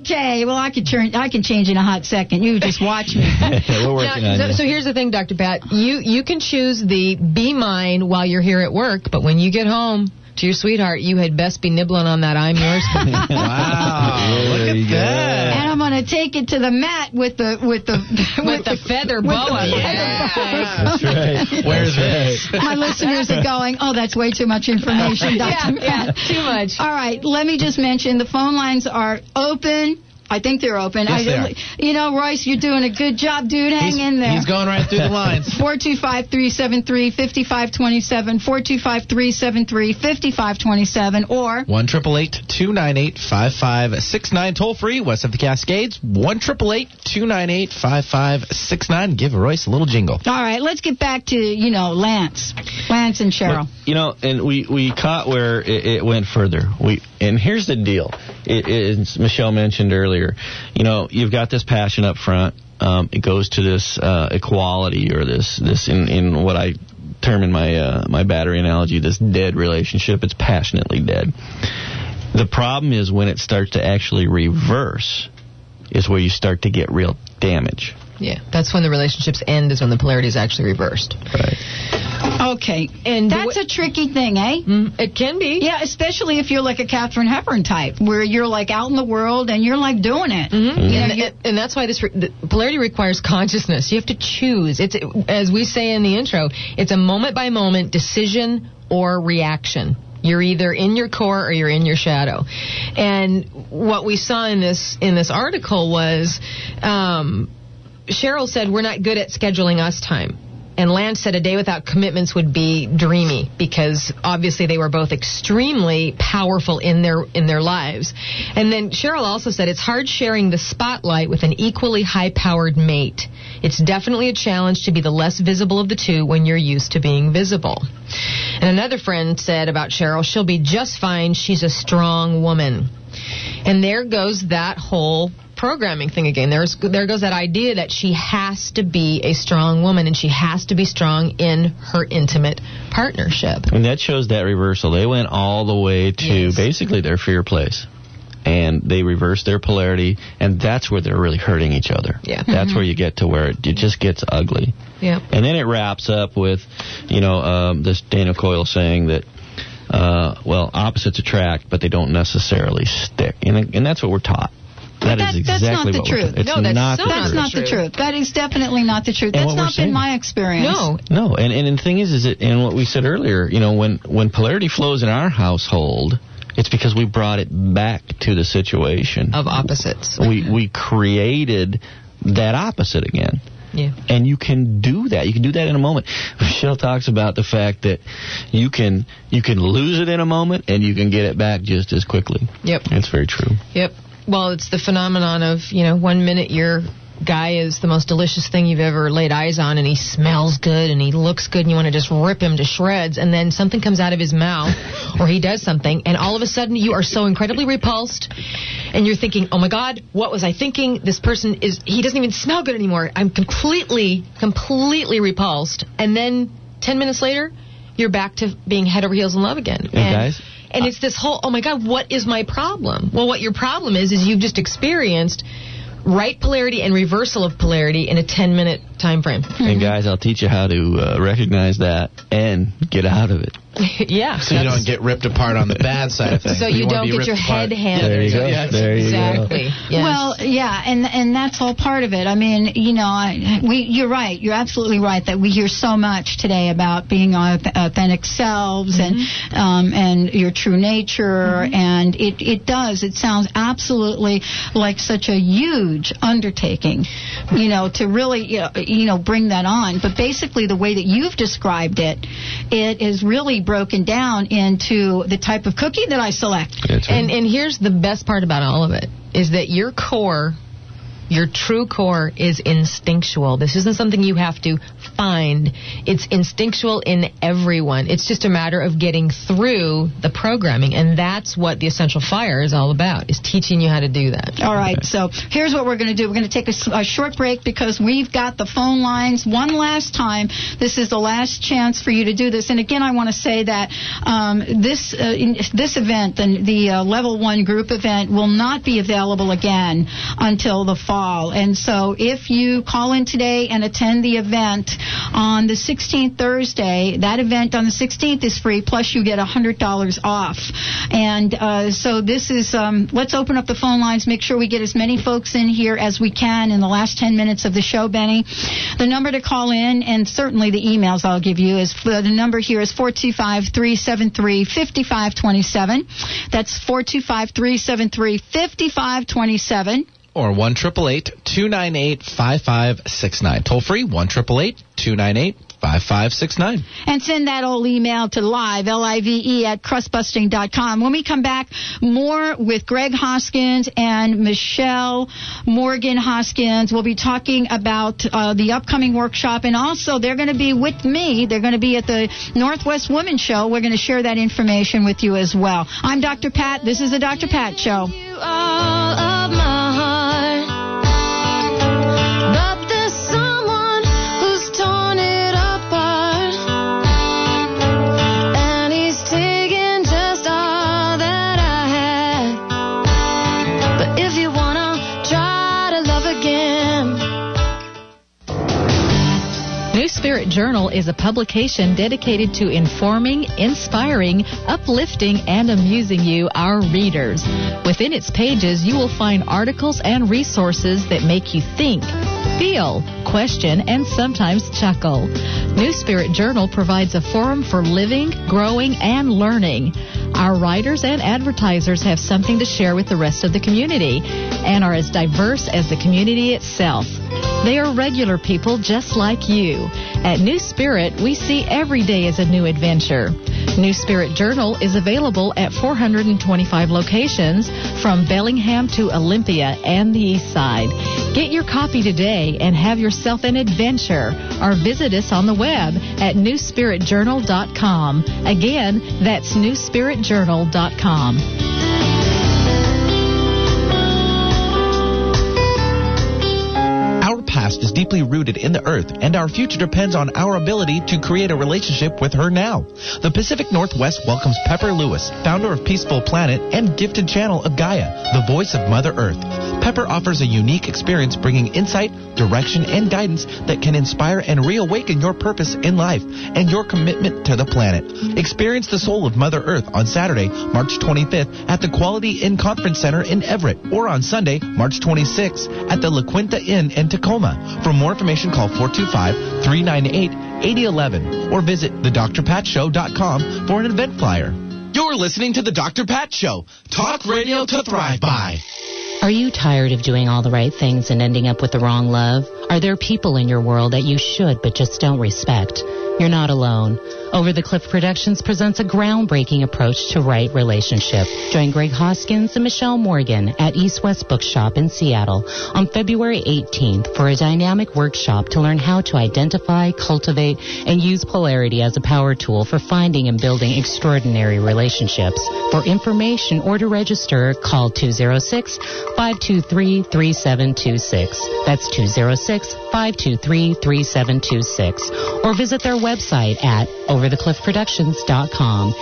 okay, well I can turn I can change in a hot second. You just watch me. We're working Now, on so, you. so here's the thing, Dr. Pat. You you can choose the be mine while you're here at work, but when you get home to your sweetheart, you had best be nibbling on that I'm yours. Wow. Look at go. that. and I'm gonna take it to the mat with the with the with the feather boa. That's right. Where's That's this? right. My listeners are going, oh, that's way too much information, Dr. yeah, yeah, Matt. too much. All right, let me just mention the phone lines are open. I think they're open. Yes, I, they are. You know, Royce, you're doing a good job, dude. Hang He's, in there. he's going right through the lines. 425-373-5527, 425-373-5527, or One triple eight two nine eight five five six nine toll free west of the Cascades. One triple eight two nine eight five five six nine. Give Royce a little jingle. all right, let's get back to you know Lance, Lance and Sheryl. You know, and we, we caught where it, it went further. We and here's the deal. It, it, as Michelle mentioned earlier, you know, you've got this passion up front. Um, it goes to this uh, equality or this this in, in what I term in my uh, my battery analogy, this dead relationship. It's passionately dead. The problem is when it starts to actually reverse, is where you start to get real damage. Yeah, that's when the relationships end. Is when the polarity is actually reversed. Right. Okay, And that's wa- a tricky thing, eh? Mm, it can be. Yeah, especially if you're like a Katharine Hepburn type, where you're like out in the world and you're like doing it. Mm-hmm. You know, and, and, and that's why this re- polarity requires consciousness. You have to choose. It's as we say in the intro. It's a moment by moment decision or reaction. You're either in your core or you're in your shadow. And what we saw in this in this article was um, Sheryl said we're not good at scheduling us time. And Lance said a day without commitments would be dreamy because obviously they were both extremely powerful in their in their lives. And then Sheryl also said it's hard sharing the spotlight with an equally high-powered mate. It's definitely a challenge to be the less visible of the two when you're used to being visible. And another friend said about Sheryl, she'll be just fine. She's a strong woman. And there goes that whole programming thing again. There's there goes that idea that she has to be a strong woman and she has to be strong in her intimate partnership. And that shows that reversal. They went all the way to Yes. basically their fear place. And they reversed their polarity, and that's where they're really hurting each other. Yeah. That's where you get to where it, it just gets ugly. Yeah. And then it wraps up with, you know, um, this Daniel Coyle saying that, uh, well, opposites attract, but they don't necessarily stick. And, and that's what we're taught. That that- is that's exactly not the we're truth. It's No, that's not so the not That's truth. not the truth. That is definitely not the truth. And That's what we're not been my experience. No. No, and, and the thing is, is it, and what we said earlier, you know, when when polarity flows in our household, it's because we brought it back to the situation. Of opposites. We we created that opposite again. Yeah. And you can do that. You can do that in a moment. Michelle talks about the fact that you can you can lose it in a moment and you can get it back just as quickly. Yep. It's very true. Yep. Well, it's the phenomenon of, you know, one minute your guy is the most delicious thing you've ever laid eyes on and he smells good and he looks good and you want to just rip him to shreds and then something comes out of his mouth or he does something and all of a sudden you are so incredibly repulsed and you're thinking, "Oh my god, what was I thinking? This person is he doesn't even smell good anymore. I'm completely completely repulsed." And then 10 minutes later, you're back to being head over heels in love again. And guys, And it's this whole, oh my God, what is my problem? Well, what your problem is, is you've just experienced right polarity and reversal of polarity in a 10 minute time frame. and guys, I'll teach you how to uh, recognize that and get out of it. yeah. So you don't get ripped apart on the bad side of things. so you wanna don't get your apart. head handed. There you go. Yeah, there you go. Exactly. Yes. Well, yeah, and and that's all part of it. I mean, you know, I, we you're right. You're absolutely right that we hear so much today about being our auth- authentic selves and um, and your true nature, and it it does. It sounds absolutely like such a huge undertaking, you know, to really you know, you know bring that on. But basically, the way that you've described it, it is really broken down into the type of cookie that I select. That's right. and and here's the best part about all of it is that your core Your true core is instinctual. This isn't something you have to find. It's instinctual in everyone. It's just a matter of getting through the programming, and that's what the Essential Fire is all about, is teaching you how to do that. All right, so here's what we're going to do. We're going to take a short break because we've got the phone lines one last time. This is the last chance for you to do this. And again, I want to say that um, this uh, in, this event, the, the uh, level one group event, will not be available again until the fall. And so, if you call in today and attend the event on the 16th Thursday, that event on the 16th is free. Plus, you get $100 off. And uh, so, this is um, let's open up the phone lines. Make sure we get as many folks in here as we can in the last 10 minutes of the show, Benny. The number to call in, and certainly the emails I'll give you, is the number here is 425 373 5527. That's 425 373 5527. Or 1 298 5569. Toll free 1 298 5569. and send that old email to live, L-I-V-E, at crustbusting.com. When we come back, more with Greg Hoskins and Michelle Morgan Hoskins. We'll be talking about uh, the upcoming workshop, and also they're going to be with me. They're going to be at the Northwest Women's Show. We're going to share that information with you as well. I'm Dr. Pat. This is the Dr. Pat Show. Is a publication dedicated to informing, inspiring, uplifting, and amusing you, our readers. Within its pages, you will find articles and resources that make you think, feel, question, and sometimes chuckle. New Spirit Journal provides a forum for living, growing, and learning. Our writers and advertisers have something to share with the rest of the community and are as diverse as the community itself. They are regular people just like you. At New Spirit, we see every day as a new adventure. New Spirit Journal is available at 425 locations from Bellingham to Olympia and the East Side. Get your copy today and have yourself an adventure or visit us on the web at newspiritjournal.com. Again, that's newspiritjournal.com. past is deeply rooted in the earth, and our future depends on our ability to create a relationship with her now. The Pacific Northwest welcomes Pepper Lewis, founder of Peaceful Planet and gifted channel of Gaia, the voice of Mother Earth. Pepper offers a unique experience bringing insight, direction, and guidance that can inspire and reawaken your purpose in life and your commitment to the planet. Experience the soul of Mother Earth on Saturday, March 25th at the Quality Inn Conference Center in Everett, or on Sunday, March 26th at the La Quinta Inn in Tacoma. For more information, call 425 398 8011 or visit thedrpatshow.com for an event flyer. You're listening to The Dr. Pat Show. Talk radio to thrive by. Are you tired of doing all the right things and ending up with the wrong love? Are there people in your world that you should but just don't respect? You're not alone. Over the Cliff Productions presents a groundbreaking approach to right relationship. Join Greg Hoskins and Michelle Morgan at East West Bookshop in Seattle on February 18th for a dynamic workshop to learn how to identify, cultivate, and use polarity as a power tool for finding and building extraordinary relationships. For information or to register, call 206 523 3726. That's 206 523 3726. Or visit their website at overthecliffproductions.com.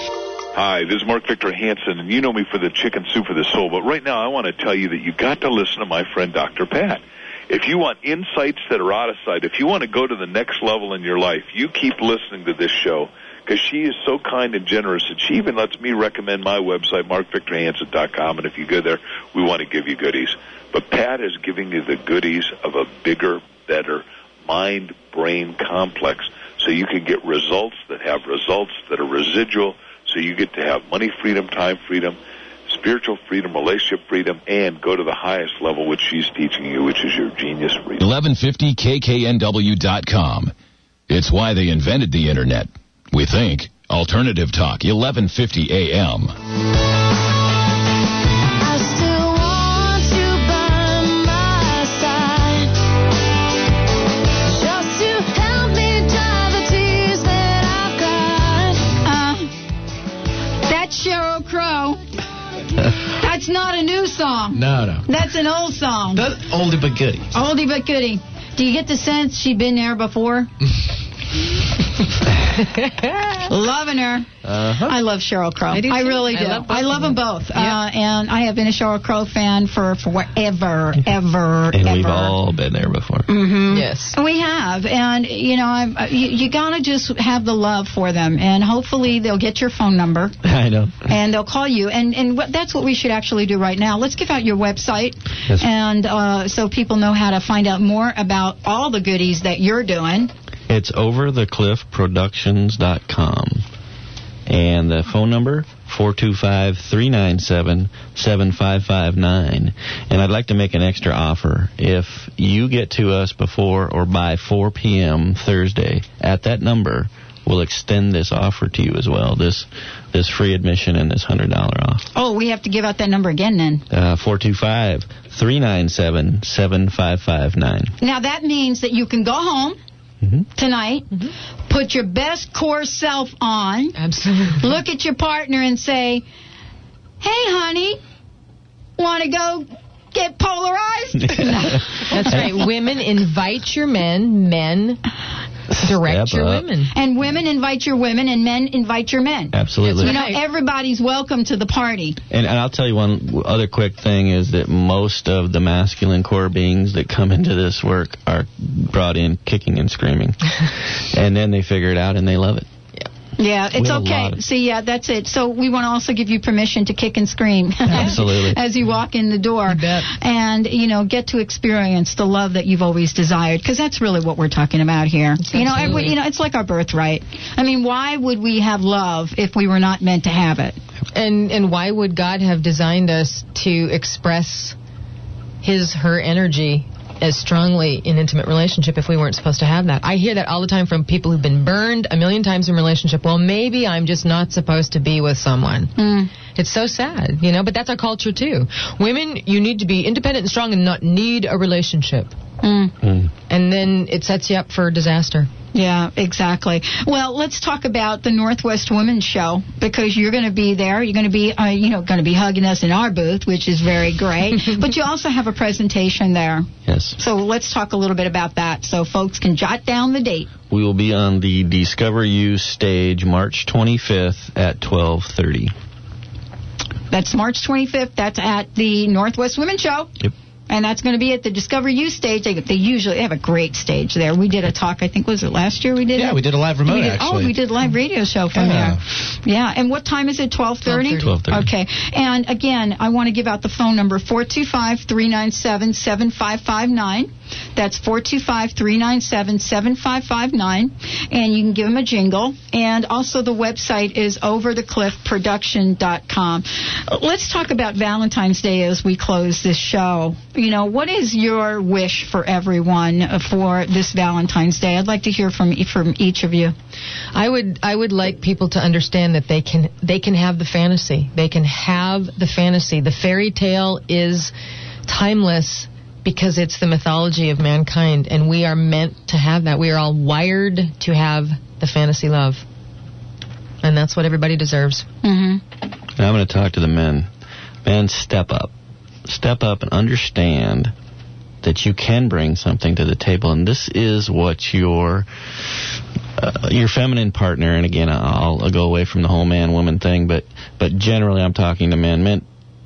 Hi, this is Mark Victor Hansen, and you know me for the chicken soup for the soul. But right now, I want to tell you that you got to listen to my friend Dr. Pat. If you want insights that are out of sight, if you want to go to the next level in your life, you keep listening to this show because she is so kind and generous, and she even lets me recommend my website, markvictorhansen.com. And if you go there, we want to give you goodies. But Pat is giving you the goodies of a bigger, better mind brain complex so you can get results that have results that are residual so you get to have money freedom, time freedom, spiritual freedom, relationship freedom, and go to the highest level which she's teaching you, which is your genius freedom. 1150kknw.com. It's why they invented the internet. We think. Alternative Talk, 1150 AM. Song. No, no. That's an old song. That oldie but goodie. Oldie but goodie. Do you get the sense she'd been there before? Loving her. Uh-huh. I love Sheryl Crow. I do, too. really I do. love I love them them. both. Uh, and I have been a Sheryl Crow fan for forever, ever, And ever. we've all been there before. hmm Yes. We have, and you know, I'm, uh, you, you gotta just have the love for them, and hopefully they'll get your phone number I know. and they'll call you, and and what, that's what we should actually do right now. Let's give out your website, Yes. and uh, so people know how to find out more about all the goodies that you're doing. It's overthecliffproductions.com. And the phone number, 425-397-7559. And I'd like to make an extra offer. If you get to us before or by 4 p.m. Thursday at that number, we'll extend this offer to you as well. This this free admission and this $100 off. Oh, we have to give out that number again then. Uh, 425-397-7559. Now that means that you can go home Mhm. tonight, put your best core self on, Absolutely. look at your partner and say, "Hey, honey, want to go get polarized?" No. That's right. Women invite your men. Men direct Step your up. women. And women invite your women, and men invite your men. Absolutely. You know, everybody's welcome to the party. And, and I'll tell you one other quick thing is that most of the masculine core beings that come into this work are brought in kicking and screaming. and then they figure it out and they love it. Yeah, it's We have a lot okay. of- See, yeah, that's it. So we want to also give you permission to kick and scream Absolutely. as you walk in the door, bet. and you know, get to experience the love that you've always desired. Because that's really what we're talking about here. You know, every, you know, it's like our birthright. I mean, why would we have love if we were not meant to have it? And and why would God have designed us to express his her energy as strongly in intimate relationship if we weren't supposed to have that? I hear that all the time from people who've been burned a million times in relationship. Well, maybe I'm just not supposed to be with someone. Mm. It's so sad, you know, but that's our culture too. Women, you need to be independent and strong and not need a relationship. Mm. And then it sets you up for disaster. Yeah, exactly. Well, let's talk about the Northwest Women's Show because you're going to be there. You're going to be, uh, you know, going to be hugging us in our booth, which is very great. but you also have a presentation there. Yes. So let's talk a little bit about that so folks can jot down the date. We will be on the Discover You stage March 25th at 12:30. That's March 25th. That's at the Northwest Women's Show. Yep. And that's going to be at the Discover You stage. They, they usually have a great stage there. We did a talk, I think, was it last year we did it? Yeah, we did a live remote did- actually. Oh, we did a live radio show from Yeah. there. Yeah. And what time is it? 12:30? 12:30. Okay. And again, I want to give out the phone number 425-397-7559. That's 425-397-7559 and you can give them a jingle and also the website is overthecliffproduction.com. Uh, Let's talk about Valentine's Day as we close this show. You know, what is your wish for everyone for this Valentine's Day? I'd like to hear from from each of you. I would I would like people to understand that they can they can have the fantasy. They can have the fantasy. The fairy tale is timeless because it's the mythology of mankind and we are meant to have that. We are all wired to have the fantasy love. And that's what everybody deserves. Mhm. And I'm going to talk to the men. Men, step up. Step up and understand that you can bring something to the table, and this is what your uh, your feminine partner. And again, I'll, I'll go away from the whole man woman thing, but but generally, I'm talking to men. Men,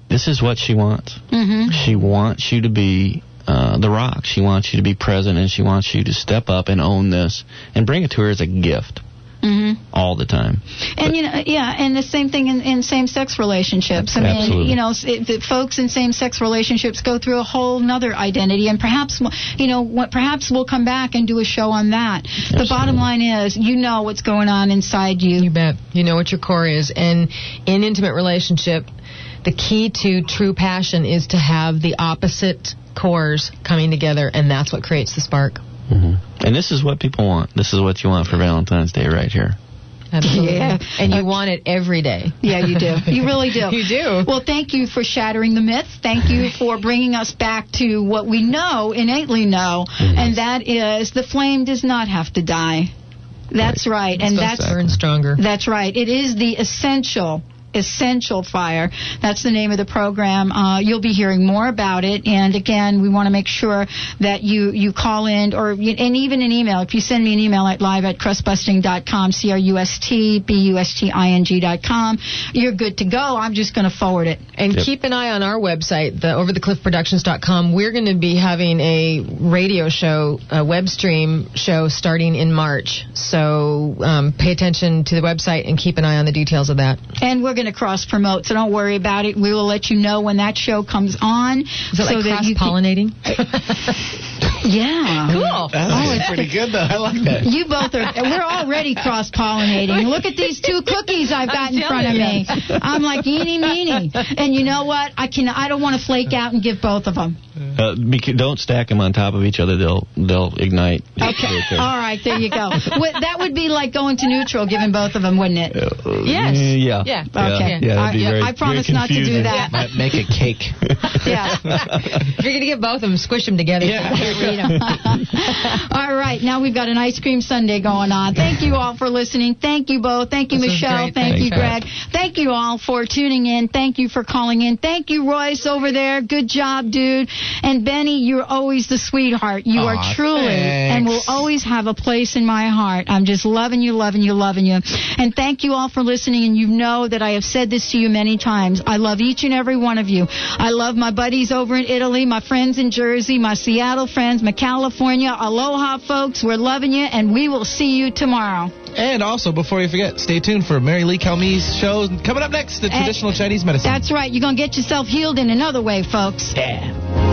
this is what she wants. Mhm. She wants you to be uh, the rock. She wants you to be present, and she wants you to step up and own this and bring it to her as a gift Mhm. all the time. And you know, yeah, and the same thing in, in same-sex relationships. I mean, Absolutely. you know, s- it, the folks in same-sex relationships go through a whole nother identity, and perhaps, you know, what perhaps we'll come back and do a show on that. The bottom line is, you know what's going on inside you. You bet. You know what your core is. And in intimate relationship, the key to true passion is to have the opposite cores coming together, and that's what creates the spark. hmm And this is what people want. This is what you want for Valentine's Day right here. Absolutely. Yeah. And you want it every day. Yeah, you do. You really do. You do. Well, thank you for shattering the myth. Thank you for bringing us back to what we know, innately know, and that is the flame does not have to die. That's right. And It's supposed that's to burn stronger. That's right. It is the essential Essential Fire. That's the name of the program. Uh, you'll be hearing more about it. And again, we want to make sure that you, you call in or, and even an email. If you send me an email at live at crustbusting.com, C-R-U-S-T-B-U-S-T-I-N-G dot com, you're good to go. I'm just going to forward it. And keep an eye on our website, the overthecliffproductions.com. We're going to be having a radio show, a web stream show starting in March. So um, pay attention to the website and keep an eye on the details of that. And we're going to cross promote, so don't worry about it. We will let you know when that show comes on. Is it so like cross pollinating? Yeah. Cool. That's pretty good, though. I like that. You both are. We're already cross pollinating. Look at these two cookies I've got I'm in front of telling me. I'm like eeny meeny. And you know what? I can. I don't want to flake out and give both of them. Uh, don't stack them on top of each other; they'll they'll ignite. Okay. All right. There you go. That would be like going to neutral, giving both of them, wouldn't it? Yes. Yeah. Yeah. Okay. Yeah, that'd I, very, I promise not to do that. Might make a cake. Yeah. If you're going to give both of them, squish them together. all right, now we've got an ice cream sundae going on. Thank you all for listening. Thank you both. Thank you, This Michelle. Thank Thanks, you, Pat. Greg. Thank you all for tuning in. Thank you for calling in. Thank you, Royce over there. Good job, dude. And Benny, you're always the sweetheart. You are Aw, truly and will always have a place in my heart. I'm just loving you, loving you, loving you. And thank you all for listening. And you know that I have said this to you many times. I love each and every one of you. I love my buddies over in Italy, my friends in Jersey, my Seattle friends, my California. Aloha, folks. We're loving you, and we will see you tomorrow. And also, before you forget, stay tuned for Mary Lee Calme's show coming up next, the And- traditional Chinese medicine. That's right. You're going to get yourself healed in another way, folks. Yeah.